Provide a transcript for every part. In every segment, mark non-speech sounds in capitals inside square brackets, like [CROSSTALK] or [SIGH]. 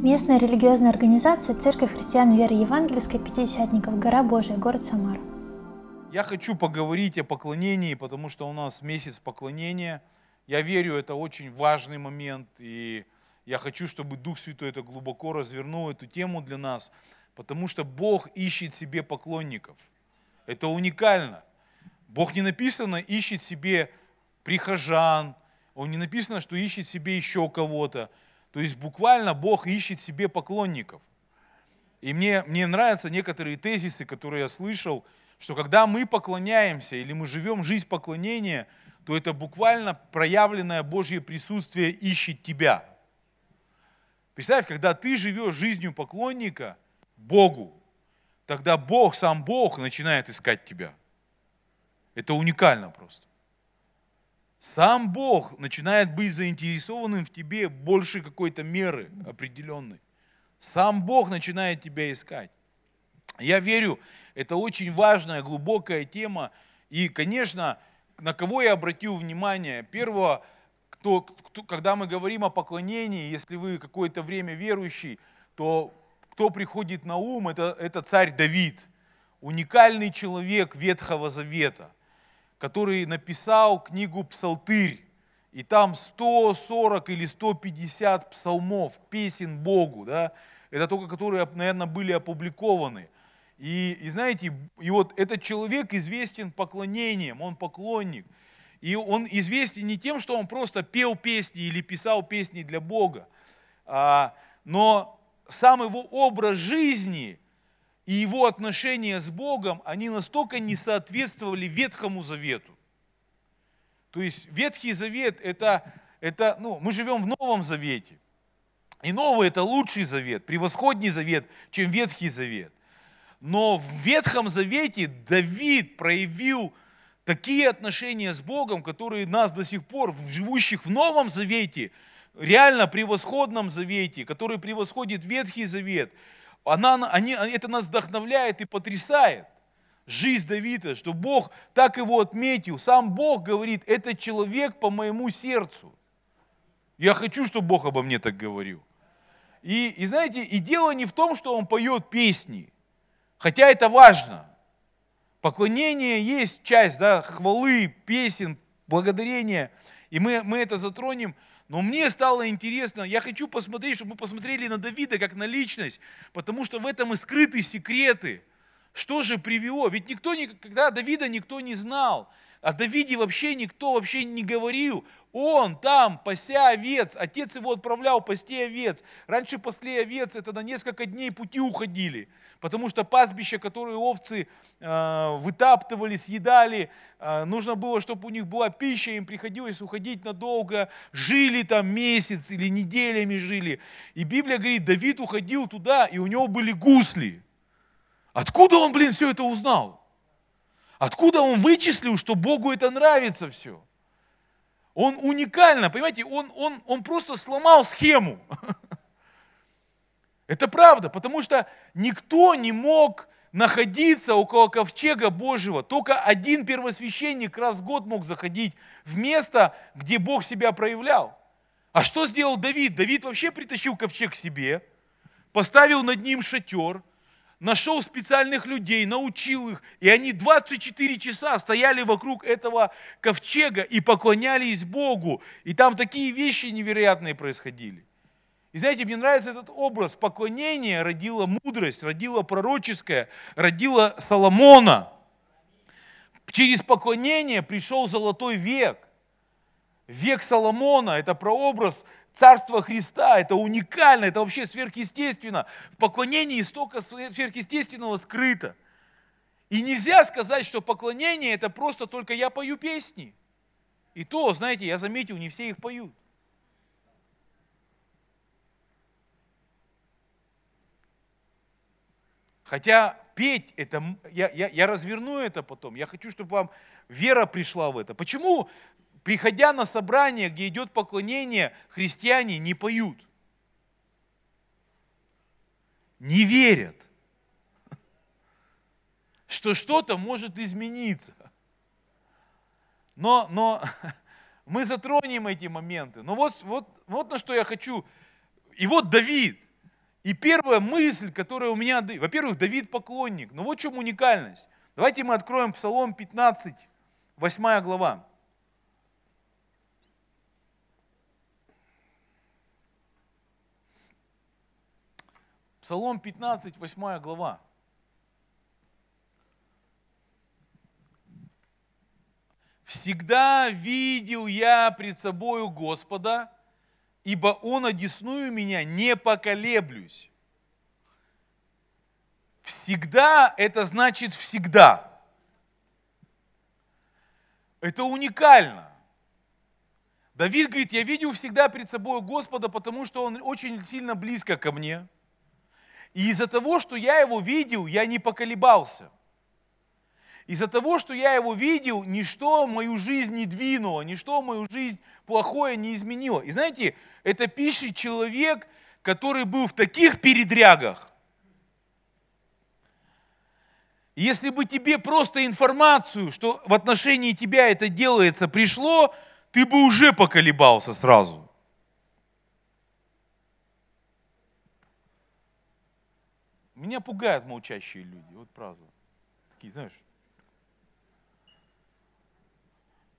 Местная религиозная организация Церковь христиан веры евангельской Пятидесятников, гора Божия, город Самара. Я хочу поговорить о поклонении, потому что у нас месяц поклонения. Я верю, это очень важный момент, и я хочу, чтобы Дух Святой это глубоко развернул, эту тему для нас, потому что Бог ищет себе поклонников. Это уникально. Бог не написано ищет себе прихожан, Он не написано, что ищет себе еще кого-то. То есть буквально Бог ищет себе поклонников. И мне, мне нравятся некоторые тезисы, которые я слышал, что когда мы поклоняемся или мы живем жизнь поклонения, то это буквально проявленное Божье присутствие ищет тебя. Представь, когда ты живешь жизнью поклонника Богу, тогда Бог, сам Бог начинает искать тебя. Это уникально просто. Сам Бог начинает быть заинтересованным в тебе больше какой-то меры определенной. Сам Бог начинает тебя искать. Я верю, это очень важная, глубокая тема. И, конечно, на кого я обратил внимание? Первого, кто, кто, когда мы говорим о поклонении, если вы какое-то время верующий, то кто приходит на ум, это, это царь Давид, уникальный человек Ветхого Завета, который написал книгу «Псалтырь», и там 140 или 150 псалмов, песен Богу, да, это только которые, наверное, были опубликованы – и, и знаете, и вот этот человек известен поклонением, он поклонник. И он известен не тем, что он просто пел песни или писал песни для Бога, а, но сам его образ жизни и его отношения с Богом, они настолько не соответствовали Ветхому Завету. То есть Ветхий Завет это, это ну, мы живем в Новом Завете. И Новый это лучший завет, превосходный завет, чем Ветхий Завет. Но в Ветхом Завете Давид проявил такие отношения с Богом, которые нас до сих пор, живущих в Новом Завете, реально превосходном Завете, который превосходит Ветхий Завет, она, они, это нас вдохновляет и потрясает. Жизнь Давида, что Бог так его отметил. Сам Бог говорит, это человек по моему сердцу. Я хочу, чтобы Бог обо мне так говорил. И, и знаете, и дело не в том, что он поет песни – Хотя это важно. Поклонение есть часть да, хвалы, песен, благодарения. И мы, мы это затронем. Но мне стало интересно, я хочу посмотреть, чтобы мы посмотрели на Давида как на личность, потому что в этом и скрыты секреты. Что же привело? Ведь никто, когда Давида никто не знал. О Давиде вообще никто вообще не говорил. Он там, пася овец, отец его отправлял пасти овец. Раньше пасли овец, это на несколько дней пути уходили, потому что пастбища, которые овцы э, вытаптывали, съедали, э, нужно было, чтобы у них была пища, им приходилось уходить надолго, жили там месяц или неделями жили. И Библия говорит, Давид уходил туда, и у него были гусли. Откуда он, блин, все это узнал? Откуда он вычислил, что Богу это нравится все? Он уникально, понимаете, он, он, он просто сломал схему. [LAUGHS] Это правда, потому что никто не мог находиться около ковчега Божьего. Только один первосвященник раз в год мог заходить в место, где Бог себя проявлял. А что сделал Давид? Давид вообще притащил ковчег к себе, поставил над ним шатер, нашел специальных людей, научил их, и они 24 часа стояли вокруг этого ковчега и поклонялись Богу. И там такие вещи невероятные происходили. И знаете, мне нравится этот образ. Поклонение родило мудрость, родило пророческое, родило Соломона. Через поклонение пришел золотой век. Век Соломона – это прообраз Царство Христа, это уникально, это вообще сверхъестественно. В поклонении столько сверхъестественного скрыто. И нельзя сказать, что поклонение это просто только я пою песни. И то, знаете, я заметил, не все их поют. Хотя петь это, я, я, я разверну это потом, я хочу, чтобы вам вера пришла в это. Почему приходя на собрание, где идет поклонение, христиане не поют. Не верят, [LAUGHS] что что-то может измениться. Но, но [LAUGHS] мы затронем эти моменты. Но вот, вот, вот на что я хочу. И вот Давид. И первая мысль, которая у меня, во-первых, Давид поклонник. Но вот в чем уникальность. Давайте мы откроем Псалом 15, 8 глава. Псалом 15, 8 глава. Всегда видел я пред собою Господа, ибо Он одесную меня не поколеблюсь. Всегда это значит всегда. Это уникально. Давид говорит, я видел всегда пред собой Господа, потому что Он очень сильно близко ко мне. И из-за того, что я Его видел, я не поколебался. Из-за того, что я его видел, ничто мою жизнь не двинуло, ничто мою жизнь плохое не изменило. И знаете, это пишет человек, который был в таких передрягах. Если бы тебе просто информацию, что в отношении тебя это делается, пришло, ты бы уже поколебался сразу. Меня пугают молчащие люди, вот правда. Такие, знаешь,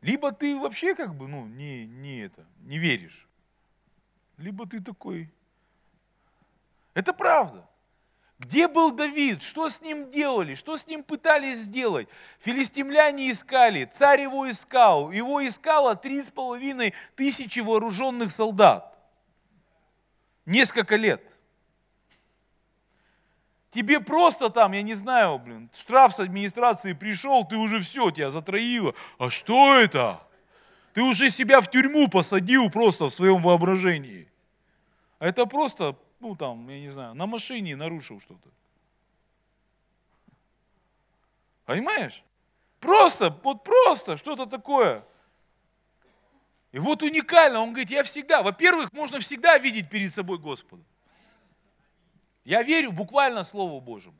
Либо ты вообще как бы, ну, не, не это, не веришь. Либо ты такой. Это правда. Где был Давид? Что с ним делали? Что с ним пытались сделать? Филистимляне искали, царь его искал. Его искало три с половиной тысячи вооруженных солдат. Несколько лет. Тебе просто там, я не знаю, блин, штраф с администрации пришел, ты уже все, тебя затроило. А что это? Ты уже себя в тюрьму посадил просто в своем воображении. А это просто, ну там, я не знаю, на машине нарушил что-то. Понимаешь? Просто, вот просто, что-то такое. И вот уникально, он говорит, я всегда, во-первых, можно всегда видеть перед собой Господа. Я верю буквально Слову Божьему.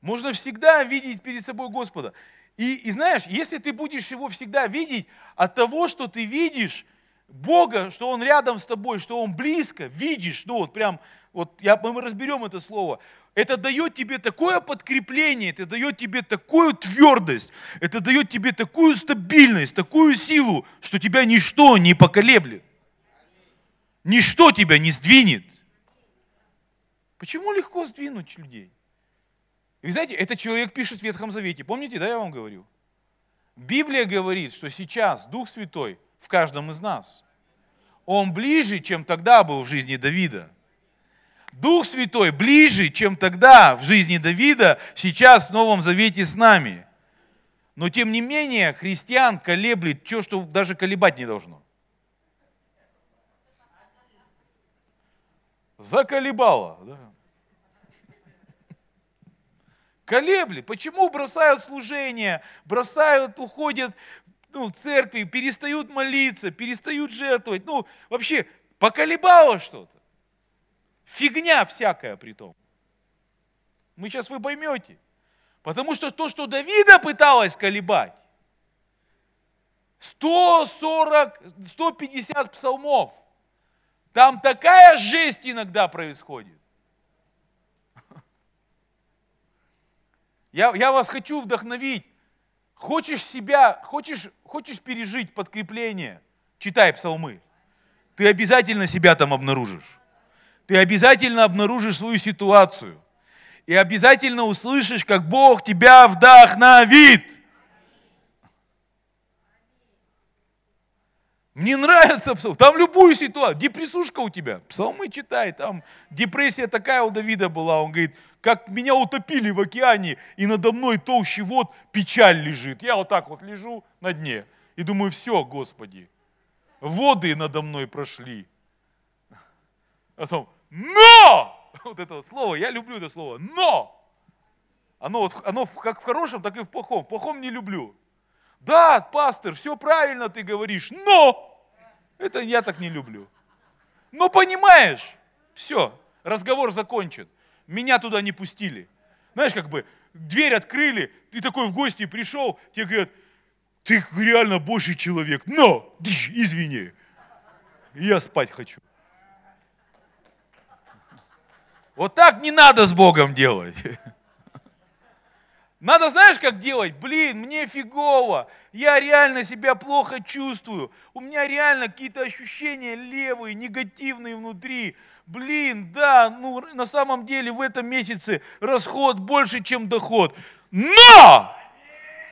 Можно всегда видеть перед собой Господа. И, и знаешь, если ты будешь его всегда видеть, от того, что ты видишь Бога, что Он рядом с тобой, что Он близко, видишь, ну вот прям, вот я, мы разберем это слово, это дает тебе такое подкрепление, это дает тебе такую твердость, это дает тебе такую стабильность, такую силу, что тебя ничто не поколеблет. Ничто тебя не сдвинет. Почему легко сдвинуть людей? И вы знаете, этот человек пишет в Ветхом Завете. Помните, да, я вам говорил? Библия говорит, что сейчас Дух Святой в каждом из нас. Он ближе, чем тогда был в жизни Давида. Дух Святой ближе, чем тогда в жизни Давида, сейчас в Новом Завете с нами. Но тем не менее, христиан колеблет то, что даже колебать не должно. Заколебало. Да? Колеблет. Почему бросают служение, бросают, уходят ну, в церкви, перестают молиться, перестают жертвовать. Ну, вообще, поколебало что-то. Фигня всякая при том. Мы сейчас вы поймете. Потому что то, что Давида пыталась колебать, 140, 150 псалмов, там такая жесть иногда происходит. Я, я вас хочу вдохновить. Хочешь себя, хочешь, хочешь пережить подкрепление, читай псалмы. Ты обязательно себя там обнаружишь. Ты обязательно обнаружишь свою ситуацию. И обязательно услышишь, как Бог тебя вдохновит. Мне нравится псалм. Там любую ситуацию. Депрессушка у тебя. Псалмы читай. Там депрессия такая у Давида была. Он говорит, как меня утопили в океане, и надо мной толще вод печаль лежит. Я вот так вот лежу на дне и думаю, все, Господи, воды надо мной прошли. А потом, но! Вот это вот слово, я люблю это слово, но! Оно, вот, оно как в хорошем, так и в плохом. В плохом не люблю. Да, пастор, все правильно ты говоришь, но! Это я так не люблю. Но понимаешь, все, разговор закончен меня туда не пустили. Знаешь, как бы дверь открыли, ты такой в гости пришел, тебе говорят, ты реально Божий человек, но, извини, я спать хочу. Вот так не надо с Богом делать. Надо, знаешь, как делать? Блин, мне фигово, я реально себя плохо чувствую, у меня реально какие-то ощущения левые, негативные внутри. Блин, да, ну на самом деле в этом месяце расход больше, чем доход. Но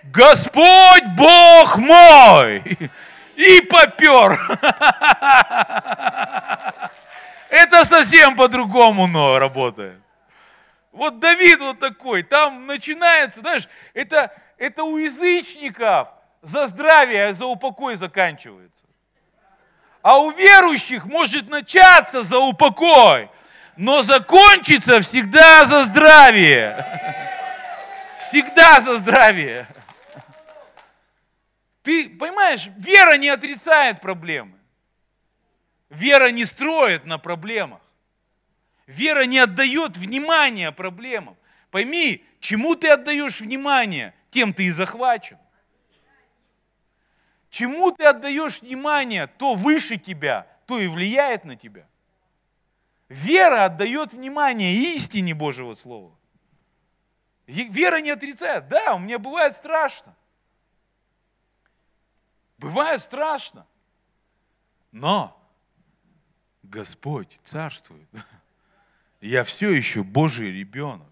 Господь Бог мой! И попер. [LAUGHS] Это совсем по-другому но работает. Вот Давид вот такой, там начинается, знаешь, это, это у язычников за здравие, за упокой заканчивается. А у верующих может начаться за упокой, но закончится всегда за здравие. Всегда за здравие. Ты понимаешь, вера не отрицает проблемы. Вера не строит на проблемах. Вера не отдает внимания проблемам. Пойми, чему ты отдаешь внимание, тем ты и захвачен. Чему ты отдаешь внимание, то выше тебя, то и влияет на тебя. Вера отдает внимание истине Божьего Слова. Вера не отрицает. Да, у меня бывает страшно. Бывает страшно. Но Господь царствует. [LAUGHS] Я все еще Божий ребенок.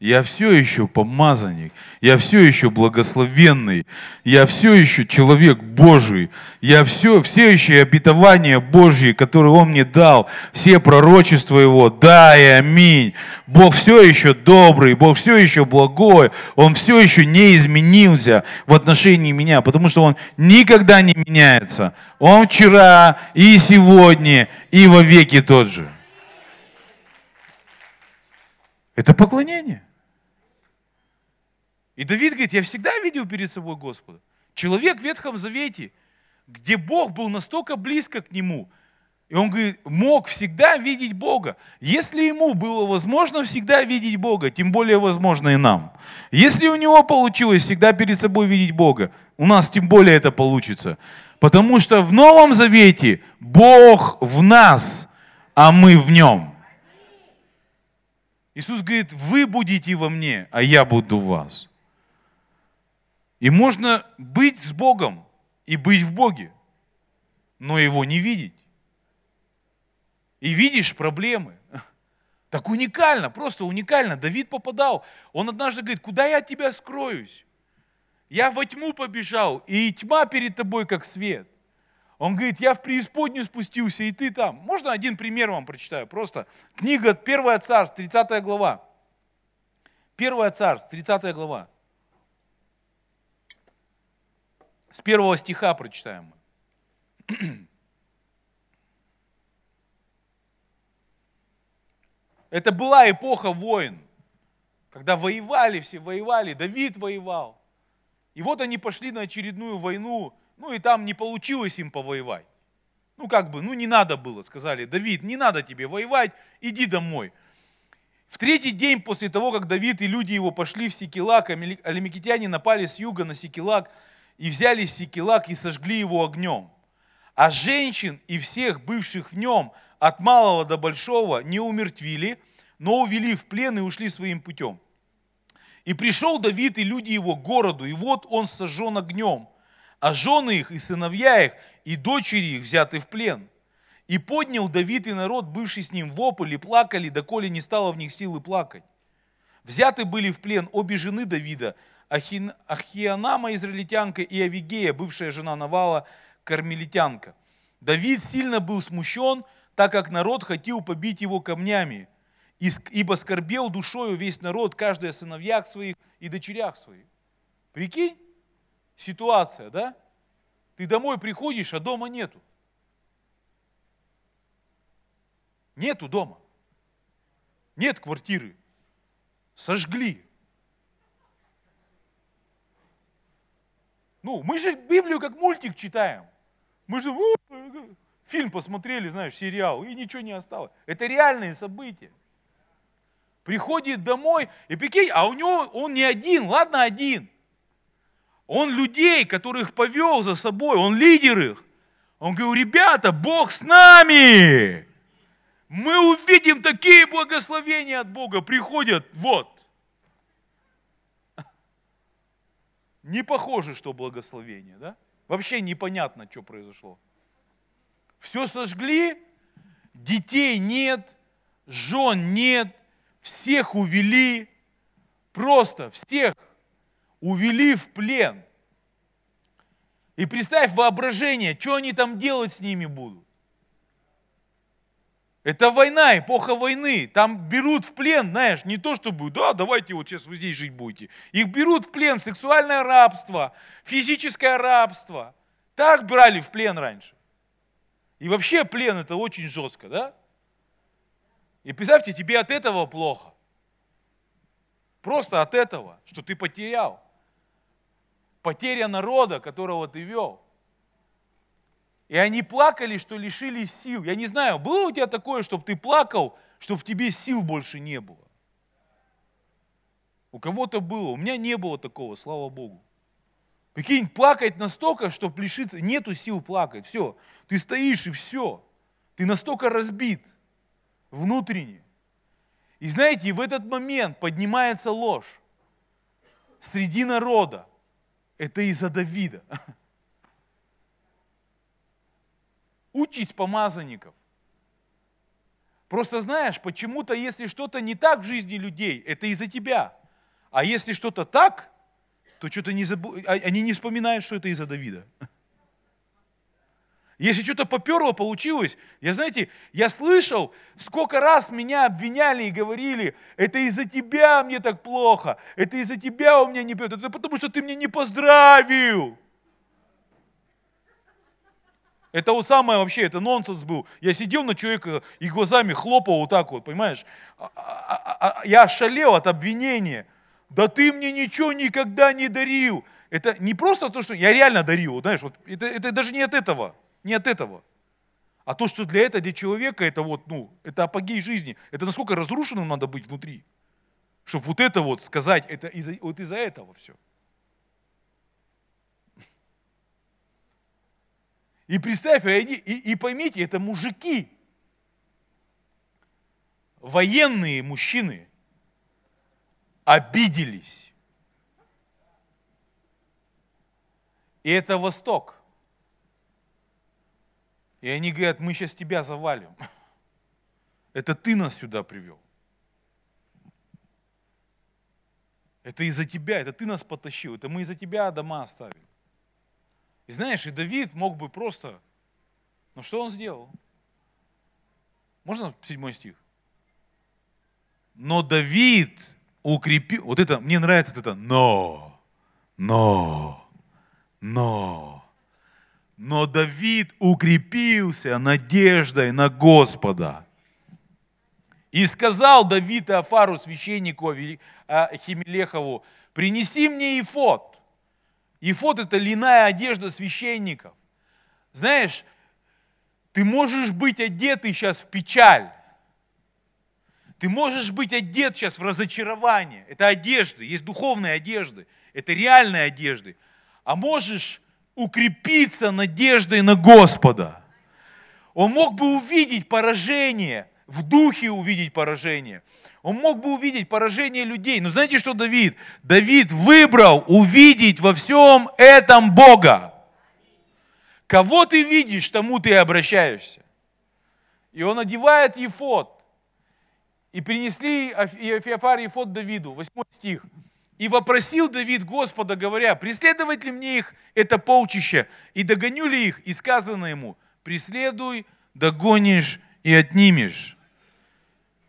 Я все еще помазанник, я все еще благословенный, я все еще человек Божий, я все, все еще обетование Божье, которое Он мне дал, все пророчества Его, да и аминь. Бог все еще добрый, Бог все еще благой, Он все еще не изменился в отношении меня, потому что Он никогда не меняется. Он вчера и сегодня и во веки тот же. Это поклонение. И Давид говорит, я всегда видел перед собой Господа. Человек в Ветхом Завете, где Бог был настолько близко к нему, и он говорит, мог всегда видеть Бога. Если ему было возможно всегда видеть Бога, тем более возможно и нам. Если у него получилось всегда перед собой видеть Бога, у нас тем более это получится. Потому что в Новом Завете Бог в нас, а мы в нем. Иисус говорит, вы будете во мне, а я буду в вас. И можно быть с Богом и быть в Боге, но его не видеть. И видишь проблемы. [LAUGHS] Так уникально, просто уникально. Давид попадал. Он однажды говорит, куда я от тебя скроюсь? Я во тьму побежал, и тьма перед тобой, как свет. Он говорит, я в преисподнюю спустился, и ты там. Можно один пример вам прочитаю? Просто книга Первое царство, 30 глава. Первое царство, 30 глава. С первого стиха прочитаем Это была эпоха войн, когда воевали все, воевали, Давид воевал. И вот они пошли на очередную войну, ну и там не получилось им повоевать. Ну как бы, ну не надо было, сказали, Давид, не надо тебе воевать, иди домой. В третий день после того, как Давид и люди его пошли в Сикилак, алимикитяне напали с юга на Сикилак и взяли Сикилак и сожгли его огнем. А женщин и всех бывших в нем, от малого до большого, не умертвили, но увели в плен и ушли своим путем. И пришел Давид и люди его к городу, и вот он сожжен огнем – а жены их и сыновья их и дочери их взяты в плен. И поднял Давид и народ, бывший с ним вопль, и плакали, доколе не стало в них силы плакать. Взяты были в плен обе жены Давида, Ахи... Ахианама, израильтянка, и Авигея, бывшая жена Навала, кармелитянка. Давид сильно был смущен, так как народ хотел побить его камнями, ибо скорбел душою весь народ, каждый о сыновьях своих и дочерях своих. Прикинь? Ситуация, да? Ты домой приходишь, а дома нету. Нету дома. Нет квартиры. Сожгли. Ну, мы же Библию как мультик читаем. Мы же фильм посмотрели, знаешь, сериал, и ничего не осталось. Это реальные события. Приходит домой, и прикинь, а у него он не один, ладно один. Он людей, которых повел за собой, он лидер их. Он говорил, ребята, Бог с нами. мы увидим такие благословения от Бога, приходят, вот. [LAUGHS] Не похоже, что благословение, да? Вообще непонятно, что произошло. Все сожгли, детей нет, жен нет, всех увели, просто всех увели в плен. И представь воображение, что они там делать с ними будут. Это война, эпоха войны. Там берут в плен, знаешь, не то чтобы, да, давайте вот сейчас вы здесь жить будете. Их берут в плен сексуальное рабство, физическое рабство. Так брали в плен раньше. И вообще плен это очень жестко, да? И представьте, тебе от этого плохо. Просто от этого, что ты потерял. Потеря народа, которого ты вел. И они плакали, что лишились сил. Я не знаю, было у тебя такое, чтобы ты плакал, чтобы в тебе сил больше не было? У кого-то было, у меня не было такого, слава Богу. Прикинь, плакать настолько, чтобы лишиться, нету сил плакать, все. Ты стоишь и все. Ты настолько разбит внутренне. И знаете, в этот момент поднимается ложь среди народа. Это из-за Давида. Учить помазанников. Просто знаешь, почему-то, если что-то не так в жизни людей, это из-за тебя. А если что-то так, то что-то не забу... А, они не вспоминают, что это из-за Давида. Если что-то поперло, получилось, я, знаете, я слышал, сколько раз меня обвиняли и говорили, это из-за тебя мне так плохо, это из-за тебя у меня не пьет, это потому что ты мне не поздравил. Это вот самое вообще, это нонсенс был. Я сидел на человека и глазами хлопал вот так вот, понимаешь? А, а, а, я шалел от обвинения. Да ты мне ничего никогда не дарил. Это не просто то, что я реально дарил, знаешь, вот это, это даже не от этого. Не от этого. А то, что для этого, для человека, это вот, ну, это апогей жизни. Это насколько разрушенным надо быть внутри. Чтобы вот это вот сказать, это из-за, вот из-за этого все. И представь, и, и поймите, это мужики. Военные мужчины обиделись. И это Восток. И они говорят, мы сейчас тебя завалим. [LAUGHS] Это ты нас сюда привел. Это из-за тебя, это ты нас потащил, это мы из-за тебя дома оставили. И знаешь, и Давид мог бы просто, но что он сделал? Можно седьмой стих? Но Давид укрепил, вот это, мне нравится вот это, но, но, но. Но Давид укрепился надеждой на Господа. И сказал Давид Афару, священнику а, Химелехову, принеси мне ифот. Ифот – это льняная одежда священников. Знаешь, ты можешь быть одетый сейчас в печаль. Ты можешь быть одет сейчас в разочарование. Это одежды, есть духовные одежды, это реальные одежды. А можешь укрепиться надеждой на Господа. Он мог бы увидеть поражение, в духе увидеть поражение. Он мог бы увидеть поражение людей. Но знаете что Давид? Давид выбрал увидеть во всем этом Бога. Кого ты видишь, тому ты и обращаешься. И он одевает ефот. И принесли Иофиафар ефот Давиду, 8 стих. И вопросил Давид Господа, говоря, преследовать ли мне их это полчище, и догоню ли их? И сказано ему, преследуй, догонишь и отнимешь.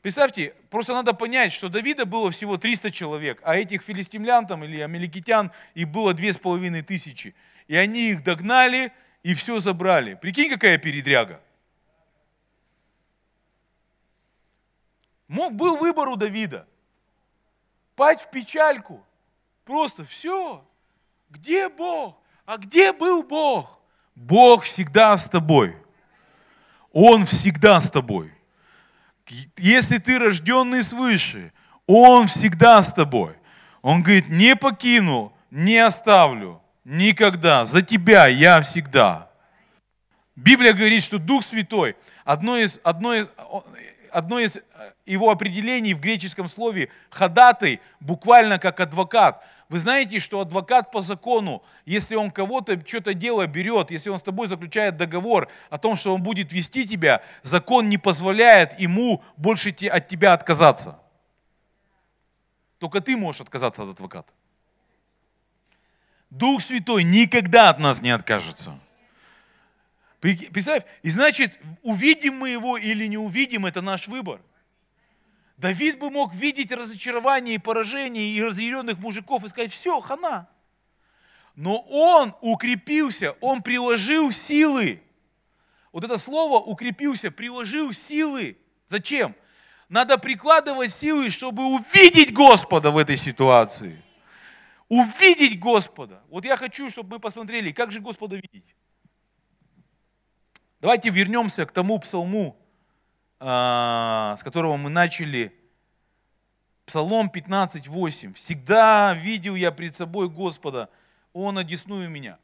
Представьте, просто надо понять, что Давида было всего 300 человек, а этих филистимлян там или амеликитян их было две с половиной тысячи. И они их догнали и все забрали. Прикинь, какая передряга. Мог, был выбор у Давида – пасть в печальку. Просто все. Где Бог? А где был Бог? Бог всегда с тобой. Он всегда с тобой. Если ты рожденный свыше, Он всегда с тобой. Он говорит, не покину, не оставлю, никогда. За тебя я всегда. Библия говорит, что Дух Святой, одно из, одно из, одно из э, его определений в греческом слове ходатай, буквально как адвокат. Вы знаете, что адвокат по закону, если он кого-то что-то дело берет, если он с тобой заключает договор о том, что он будет вести тебя, закон не позволяет ему больше от тебя отказаться. Только ты можешь отказаться от адвоката. Дух Святой никогда от нас не откажется. Представь, и значит, увидим мы его или не увидим, это наш выбор. Давид бы мог видеть разочарование и поражение и разъяренных мужиков и сказать, все, хана. Но он укрепился, он приложил силы. Вот это слово укрепился, приложил силы. Зачем? Надо прикладывать силы, чтобы увидеть Господа в этой ситуации. Увидеть Господа. Вот я хочу, чтобы мы посмотрели, как же Господа видеть. Давайте вернемся к тому псалму, а, с которого мы начали. Псалом 15.8. «Всегда видел я пред собой Господа, Он одесную меня».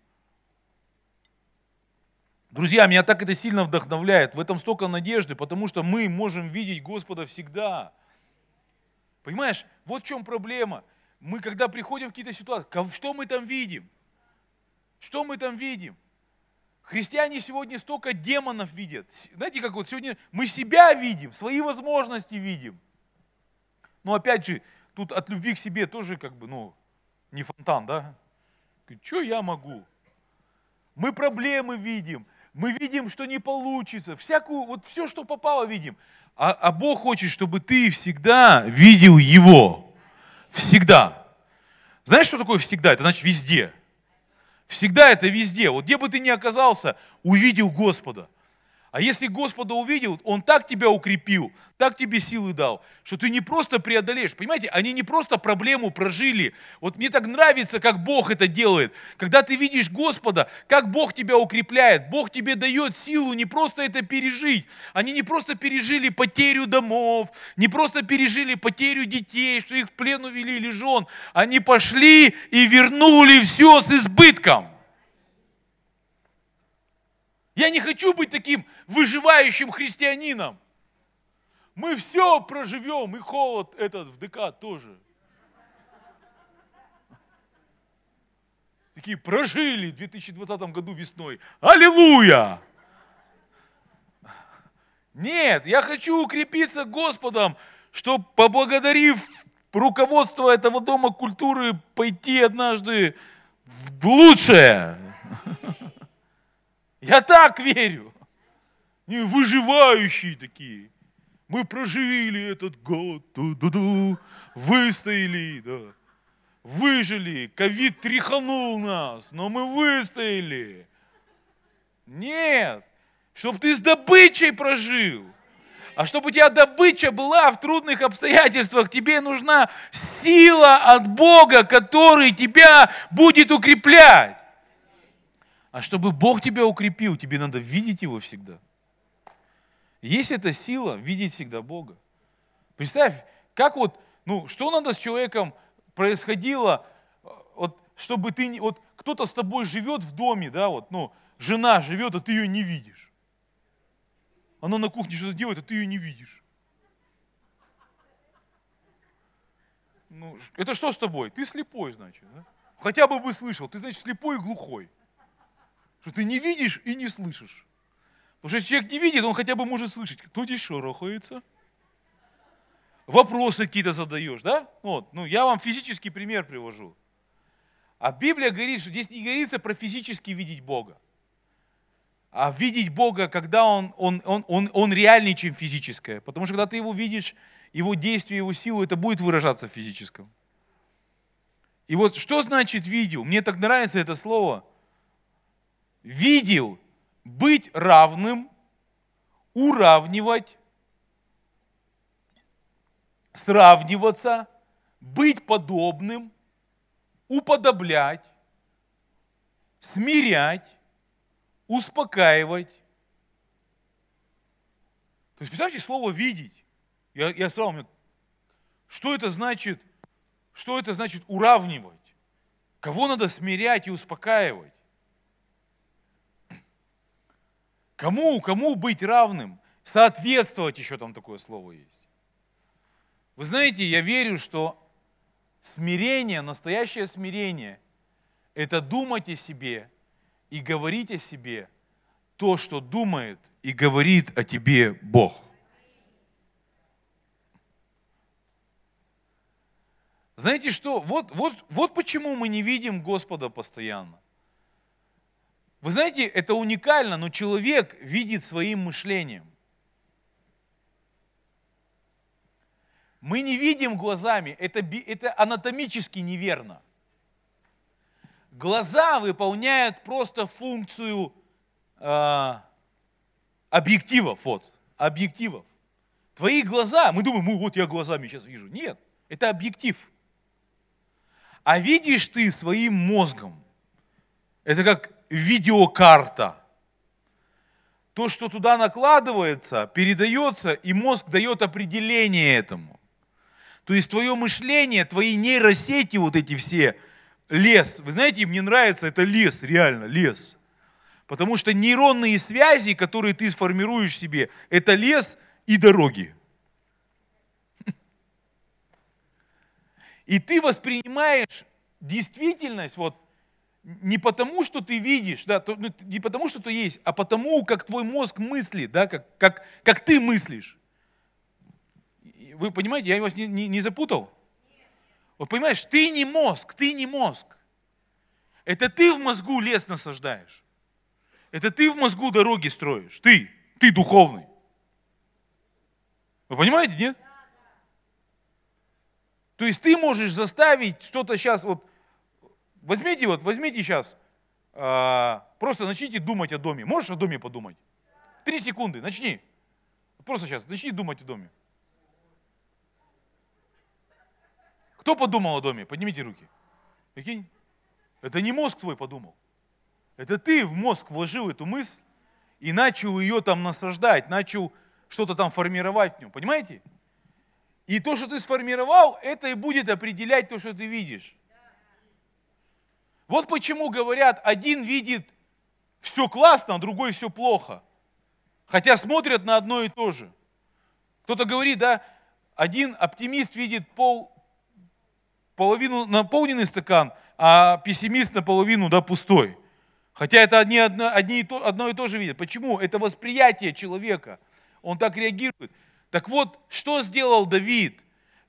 Друзья, меня так это сильно вдохновляет. В этом столько надежды, потому что мы можем видеть Господа всегда. Понимаешь, вот в чем проблема. Мы, когда приходим в какие-то ситуации, что мы там видим? Что мы там видим? Христиане сегодня столько демонов видят. Знаете, как вот сегодня мы себя видим, свои возможности видим. Но опять же, тут от любви к себе тоже как бы, ну, не фонтан, да? Что я могу? Мы проблемы видим, мы видим, что не получится, всякую, вот все, что попало, видим. А, а Бог хочет, чтобы ты всегда видел Его. Всегда. Знаешь, что такое всегда? Это значит везде. Всегда это везде. Вот где бы ты ни оказался, увидел Господа. А если Господа увидел, Он так тебя укрепил, так тебе силы дал, что ты не просто преодолеешь. Понимаете, они не просто проблему прожили. Вот мне так нравится, как Бог это делает. Когда ты видишь Господа, как Бог тебя укрепляет, Бог тебе дает силу не просто это пережить. Они не просто пережили потерю домов, не просто пережили потерю детей, что их в плен увели или жен. Они пошли и вернули все с избытком. Я не хочу быть таким выживающим христианином. Мы все проживем, и холод этот в ДК тоже. Такие прожили в 2020 году весной. Аллилуйя! Нет, я хочу укрепиться Господом, чтобы, поблагодарив руководство этого Дома культуры, пойти однажды в лучшее. Я так верю. Не выживающие такие. Мы прожили этот год, ду-ду-ду, выстояли, да. Выжили, ковид тряханул нас, но мы выстояли. Нет, чтобы ты с добычей прожил. А чтобы у тебя добыча была в трудных обстоятельствах, тебе нужна сила от Бога, который тебя будет укреплять. А чтобы Бог тебя укрепил, тебе надо видеть Его всегда. Есть эта сила видеть всегда Бога. Представь, как вот, ну, что надо с человеком происходило, вот, чтобы ты, вот кто-то с тобой живет в доме, да, вот, ну, жена живет, а ты ее не видишь. Она на кухне что-то делает, а ты ее не видишь. Ну, это что с тобой? Ты слепой, значит. Да? Хотя бы бы слышал, ты, значит, слепой и глухой что ты не видишь и не слышишь. Потому что человек не видит, он хотя бы может слышать, кто здесь шорохается. Вопросы какие-то задаешь, да? Вот, ну, я вам физический пример привожу. А Библия говорит, что здесь не говорится про физически видеть Бога. А видеть Бога, когда он, он, он, он, он реальнее, чем физическое. Потому что когда ты его видишь, его действие, его силу, это будет выражаться в физическом. И вот что значит видел? Мне так нравится это слово – видел быть равным, уравнивать, сравниваться, быть подобным, уподоблять, смирять, успокаивать. То есть, представьте слово «видеть». Я, я сразу, что это значит, что это значит уравнивать? Кого надо смирять и успокаивать? Кому, кому быть равным? Соответствовать еще там такое слово есть. Вы знаете, я верю, что смирение, настоящее смирение, это думать о себе и говорить о себе то, что думает и говорит о тебе Бог. Знаете что? Вот, вот, вот почему мы не видим Господа постоянно. Вы знаете, это уникально, но человек видит своим мышлением. Мы не видим глазами, это, это анатомически неверно. Глаза выполняют просто функцию э, объективов, вот, объективов. Твои глаза, мы думаем, ну вот я глазами сейчас вижу. Нет, это объектив. А видишь ты своим мозгом. Это как видеокарта. То, что туда накладывается, передается, и мозг дает определение этому. То есть твое мышление, твои нейросети, вот эти все, лес. Вы знаете, мне нравится это лес, реально, лес. Потому что нейронные связи, которые ты сформируешь себе, это лес и дороги. [LAUGHS] И ты воспринимаешь действительность вот не потому, что ты видишь, да, ну, не потому, что ты есть, а потому, как твой мозг мыслит, да, как, как, как ты мыслишь. Вы понимаете, я вас не, не, не запутал? Вот понимаешь, ты не мозг, ты не мозг. Это ты в мозгу лес насаждаешь. Это ты в мозгу дороги строишь. Ты, ты духовный. Вы понимаете, нет? То есть ты можешь заставить что-то сейчас, вот, возьмите вот, возьмите сейчас, а, просто начните думать о доме. Можешь о доме подумать? Три секунды, начни. Просто сейчас, начни думать о доме. Кто подумал о доме? Поднимите руки. Прикинь? Это не мозг твой подумал. Это ты в мозг вложил эту мысль и начал ее там насаждать, начал что-то там формировать в нем. Понимаете? И то, что ты сформировал, это и будет определять то, что ты видишь. Вот почему говорят, один видит все классно, а другой все плохо. Хотя смотрят на одно и то же. Кто-то говорит, да, один оптимист видит пол, половину наполненный стакан, а пессимист наполовину да, пустой. Хотя это одни, одно, одни то, одно и то же видят. Почему? Это восприятие человека. Он так реагирует. Так вот, что сделал Давид?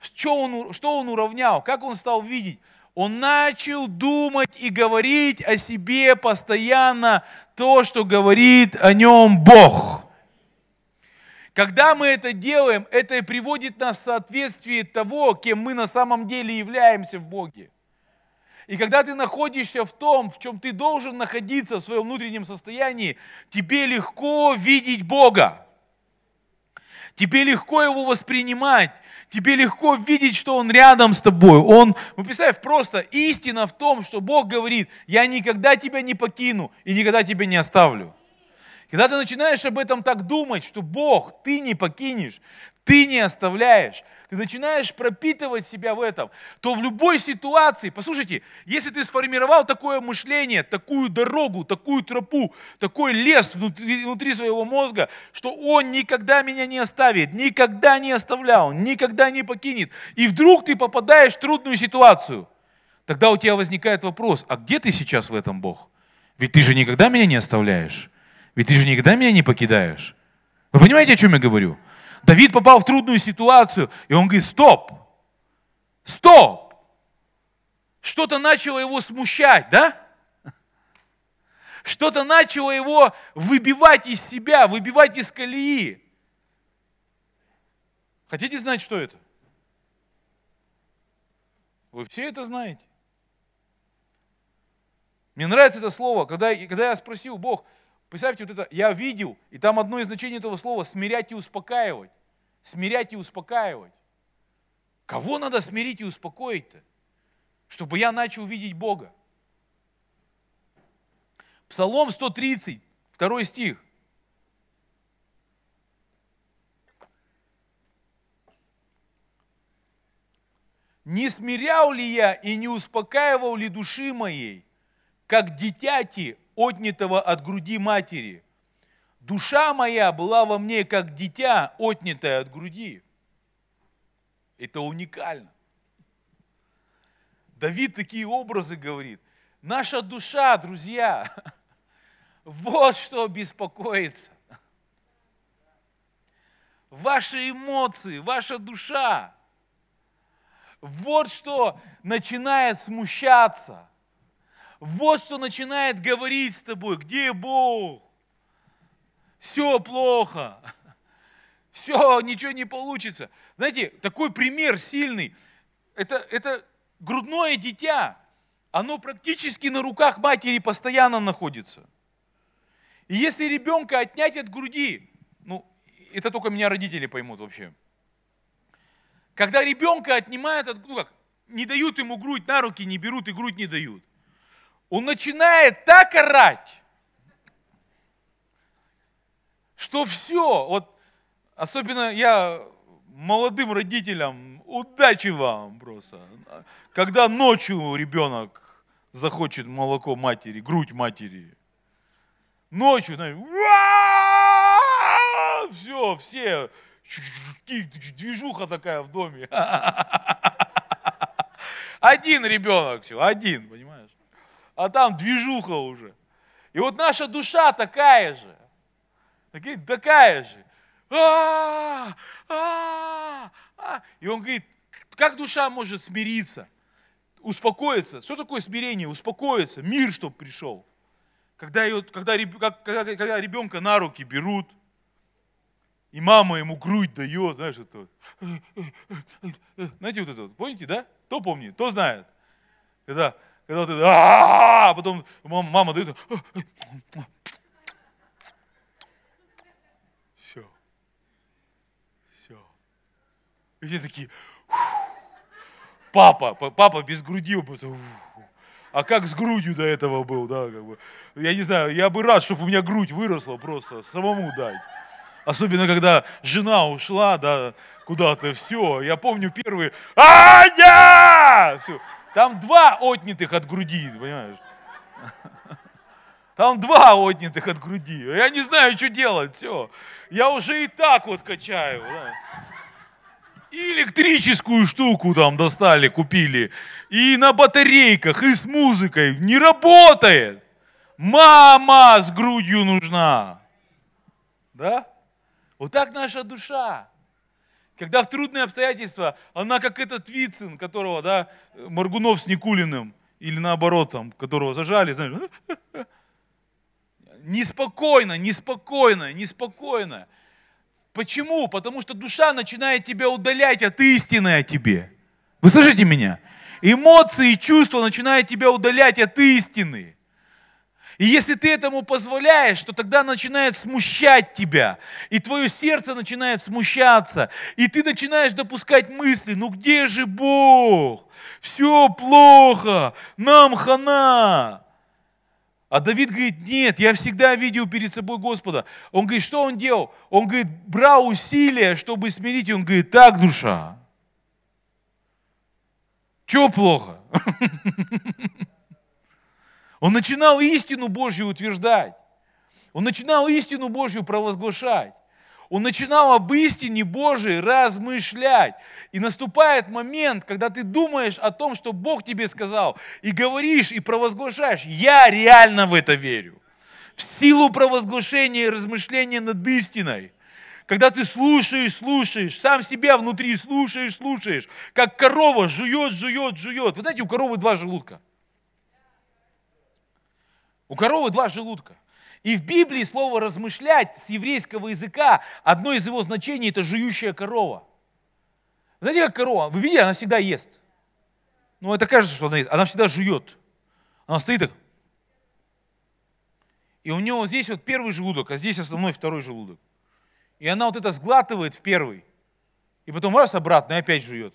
Что он, что он уравнял? Как он стал видеть? Он начал думать и говорить о себе постоянно то, что говорит о нем Бог. Когда мы это делаем, это и приводит нас в соответствие того, кем мы на самом деле являемся в Боге. И когда ты находишься в том, в чем ты должен находиться в своем внутреннем состоянии, тебе легко видеть Бога. Тебе легко его воспринимать. Тебе легко видеть, что он рядом с тобой. Он, ну представь, просто истина в том, что Бог говорит, я никогда тебя не покину и никогда тебя не оставлю. Когда ты начинаешь об этом так думать, что Бог, ты не покинешь, ты не оставляешь, ты начинаешь пропитывать себя в этом, то в любой ситуации, послушайте, если ты сформировал такое мышление, такую дорогу, такую тропу, такой лес внутри, внутри своего мозга, что он никогда меня не оставит, никогда не оставлял, никогда не покинет, и вдруг ты попадаешь в трудную ситуацию, тогда у тебя возникает вопрос, а где ты сейчас в этом Бог? Ведь ты же никогда меня не оставляешь. Ведь ты же никогда меня не покидаешь. Вы понимаете, о чем я говорю? Давид попал в трудную ситуацию, и он говорит, стоп, стоп. Что-то начало его смущать, да? Что-то начало его выбивать из себя, выбивать из колеи. Хотите знать, что это? Вы все это знаете. Мне нравится это слово, когда, когда я спросил Бог, Представьте, вот это «я видел», и там одно из значений этого слова – смирять и успокаивать. Смирять и успокаивать. Кого надо смирить и успокоить-то? Чтобы я начал видеть Бога. Псалом 130, второй стих. Не смирял ли я и не успокаивал ли души моей, как дитяти отнятого от груди матери. Душа моя была во мне, как дитя, отнятое от груди. Это уникально. Давид такие образы говорит. Наша душа, друзья, [LAUGHS] вот что беспокоится. Ваши эмоции, ваша душа. Вот что начинает смущаться. Вот что начинает говорить с тобой. Где Бог? Все плохо. [LAUGHS] Все, ничего не получится. Знаете, такой пример сильный. Это, это грудное дитя. Оно практически на руках матери постоянно находится. И если ребенка отнять от груди, ну, это только меня родители поймут вообще. Когда ребенка отнимают от, ну как, не дают ему грудь на руки, не берут и грудь не дают. Он начинает так орать, что все, вот особенно я молодым родителям, удачи вам просто. Когда ночью ребенок захочет молоко матери, грудь матери, ночью, все, все, движуха такая в доме. [LAUGHS] Один ребенок все, один, понимаешь? А там движуха уже. И вот наша душа такая же. Такая же. А, а, а. И он говорит, как душа может смириться, успокоиться? Что такое смирение? Успокоиться, мир, чтобы пришел. Когда, ее, когда, когда, когда ребенка на руки берут, и мама ему грудь дает, знаешь, это Знаете вот это вот, помните, да? Кто помнит, кто знает? Когда, когда это, а потом мама, мама дает, все, все. И все такие, папа, папа без груди, а как с грудью до этого был, да, как бы. Я не знаю, я бы рад, чтобы у меня грудь выросла просто, самому дать. Особенно, когда жена ушла, да, куда-то, все. Я помню первый, Аня! Все. Там два отнятых от груди, понимаешь? Там два отнятых от груди. Я не знаю, что делать, все. Я уже и так вот качаю. И электрическую штуку там достали, купили. И на батарейках, и с музыкой. Не работает. Мама с грудью нужна. Да? Вот так наша душа. Когда в трудные обстоятельства, она как этот Вицин, которого, да, Маргунов с Никулиным, или наоборот, там, которого зажали, знаешь, [LAUGHS] неспокойно, неспокойно, неспокойно. Почему? Потому что душа начинает тебя удалять от истины о тебе. Вы слышите меня? Эмоции и чувства начинают тебя удалять от истины. И если ты этому позволяешь, то тогда начинает смущать тебя. И твое сердце начинает смущаться. И ты начинаешь допускать мысли, ну где же Бог? Все плохо, нам хана. А Давид говорит, нет, я всегда видел перед собой Господа. Он говорит, что он делал? Он говорит, брал усилия, чтобы смирить. Он говорит, так, душа, чего плохо? [LAUGHS] Он начинал истину Божью утверждать. Он начинал истину Божью провозглашать. Он начинал об истине Божией размышлять. И наступает момент, когда ты думаешь о том, что Бог тебе сказал, и говоришь, и провозглашаешь. Я реально в это верю. В силу провозглашения и размышления над истиной. Когда ты слушаешь, слушаешь, сам себя внутри слушаешь, слушаешь, как корова жует, жует, жует. Вы знаете, у коровы два желудка – у коровы два желудка. И в Библии слово «размышлять» с еврейского языка, одно из его значений – это жующая корова. Знаете, как корова? Вы видите, она всегда ест. Ну, это кажется, что она ест. Она всегда жует. Она стоит так. И у нее вот здесь вот первый желудок, а здесь основной второй желудок. И она вот это сглатывает в первый. И потом раз обратно и опять жует.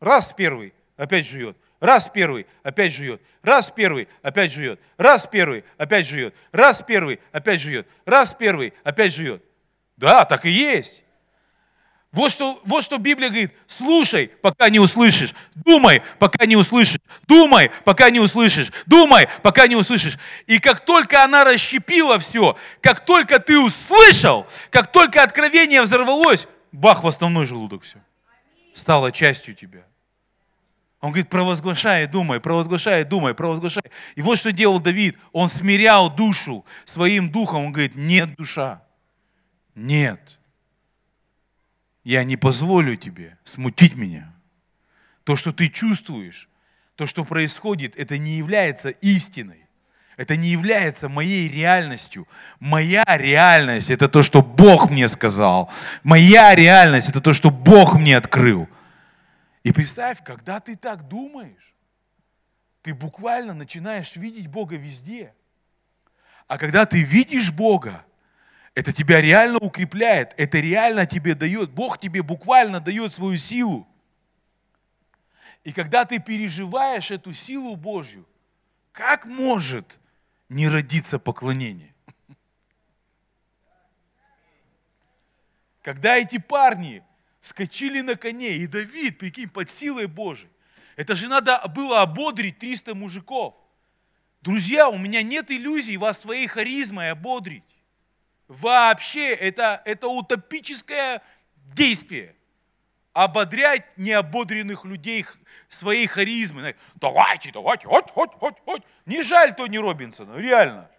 Раз в первый, опять жует. Раз первый, опять жует. Раз первый, опять жует. Раз первый, опять жует. Раз первый, опять жует. Раз первый, опять жует. Да, так и есть. Вот что, вот что Библия говорит, слушай, пока не услышишь, думай, пока не услышишь, думай, пока не услышишь, думай, пока не услышишь. И как только она расщепила все, как только ты услышал, как только откровение взорвалось, бах в основной желудок все. Стало частью тебя. Он говорит, провозглашай, думай, провозглашай, думай, провозглашай. И вот что делал Давид. Он смирял душу своим духом. Он говорит, нет душа. Нет я не позволю тебе смутить меня. То, что ты чувствуешь, то, что происходит, это не является истиной. Это не является моей реальностью. Моя реальность – это то, что Бог мне сказал. Моя реальность – это то, что Бог мне открыл. И представь, когда ты так думаешь, ты буквально начинаешь видеть Бога везде. А когда ты видишь Бога, это тебя реально укрепляет, это реально тебе дает, Бог тебе буквально дает свою силу. И когда ты переживаешь эту силу Божью, как может не родиться поклонение? Когда эти парни скочили на коне, и Давид, прикинь, под силой Божией, это же надо было ободрить 300 мужиков. Друзья, у меня нет иллюзий вас своей харизмой ободрить. Вообще, это, это утопическое действие. Ободрять неободренных людей своей харизмой. Давайте, давайте, хоть, хоть, хоть, хоть. Не жаль Тони Робинсона, реально.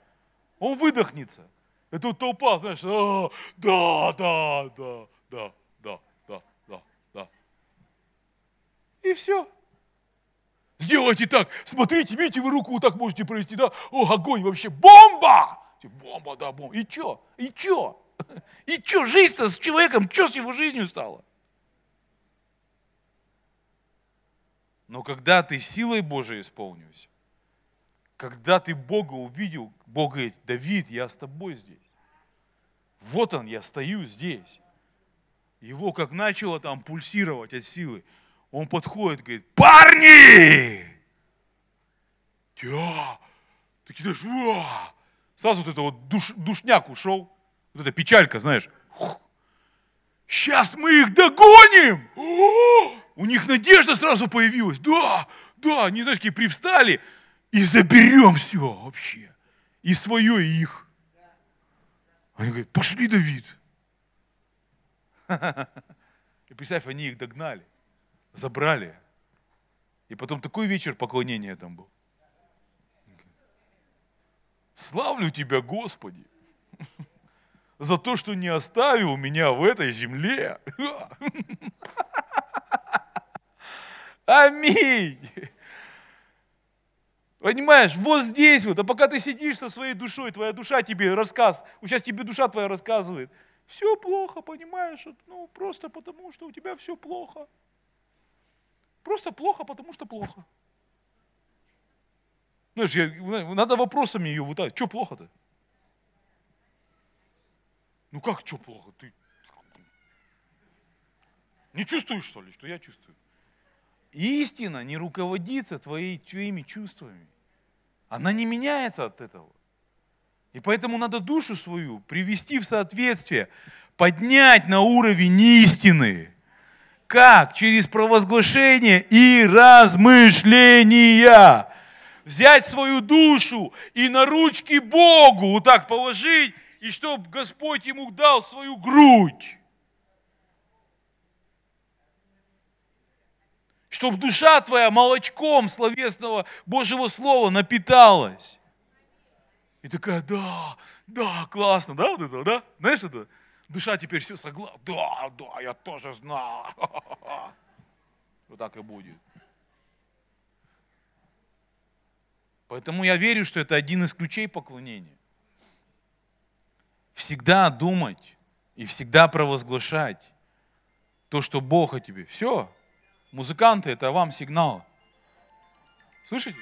Он выдохнется. Это толпа, знаешь, а, да, да, да, да, да, да. И все. Сделайте так. Смотрите, видите, вы руку вот так можете провести, да? О, огонь вообще, бомба! Бомба, да, бомба. И что? И что? [LAUGHS] И что? Жизнь-то с человеком, что с его жизнью стало? Но когда ты силой Божией исполнился, когда ты Бога увидел, Бог говорит, Давид, я с тобой здесь. Вот он, я стою здесь. Его как начало там пульсировать от силы, он подходит, говорит, парни! Я, такие, знаешь, Уа! Сразу вот это вот душ, душняк ушел. Вот эта печалька, знаешь. Сейчас мы их догоним! О, у них надежда сразу появилась. Да, да, они, знаешь, такие привстали и заберем все вообще. И свое, и их. Они говорят, пошли, Давид. [LAUGHS] И представь, они их догнали, забрали. И потом такой вечер поклонения там был. Славлю Тебя, Господи, за то, что не оставил меня в этой земле. Аминь. Понимаешь, вот здесь вот, а пока ты сидишь со своей душой, твоя душа тебе рассказ, вот сейчас тебе душа твоя рассказывает, все плохо, понимаешь, ну просто потому, что у тебя все плохо. Просто плохо, потому что плохо. Знаешь, я, надо вопросами ее вытаскивать. Что плохо-то? Ну как, что плохо? Ты не чувствуешь, что ли, что я чувствую? Истина не руководится твоей, твоими чувствами. Она не меняется от этого. И поэтому надо душу свою привести в соответствие, поднять на уровень истины. Как? Через провозглашение и размышления взять свою душу и на ручки Богу вот так положить, и чтобы Господь ему дал свою грудь. Чтобы душа твоя молочком словесного Божьего Слова напиталась. И такая, да, да, классно, да, вот это, да? Знаешь это? Душа теперь все согласна. Да, да, я тоже знал. [LAUGHS] Вот так и будет. Поэтому я верю, что это один из ключей поклонения. Всегда думать и всегда провозглашать то, что Бог о тебе. Все. Музыканты, это вам сигнал. Слышите?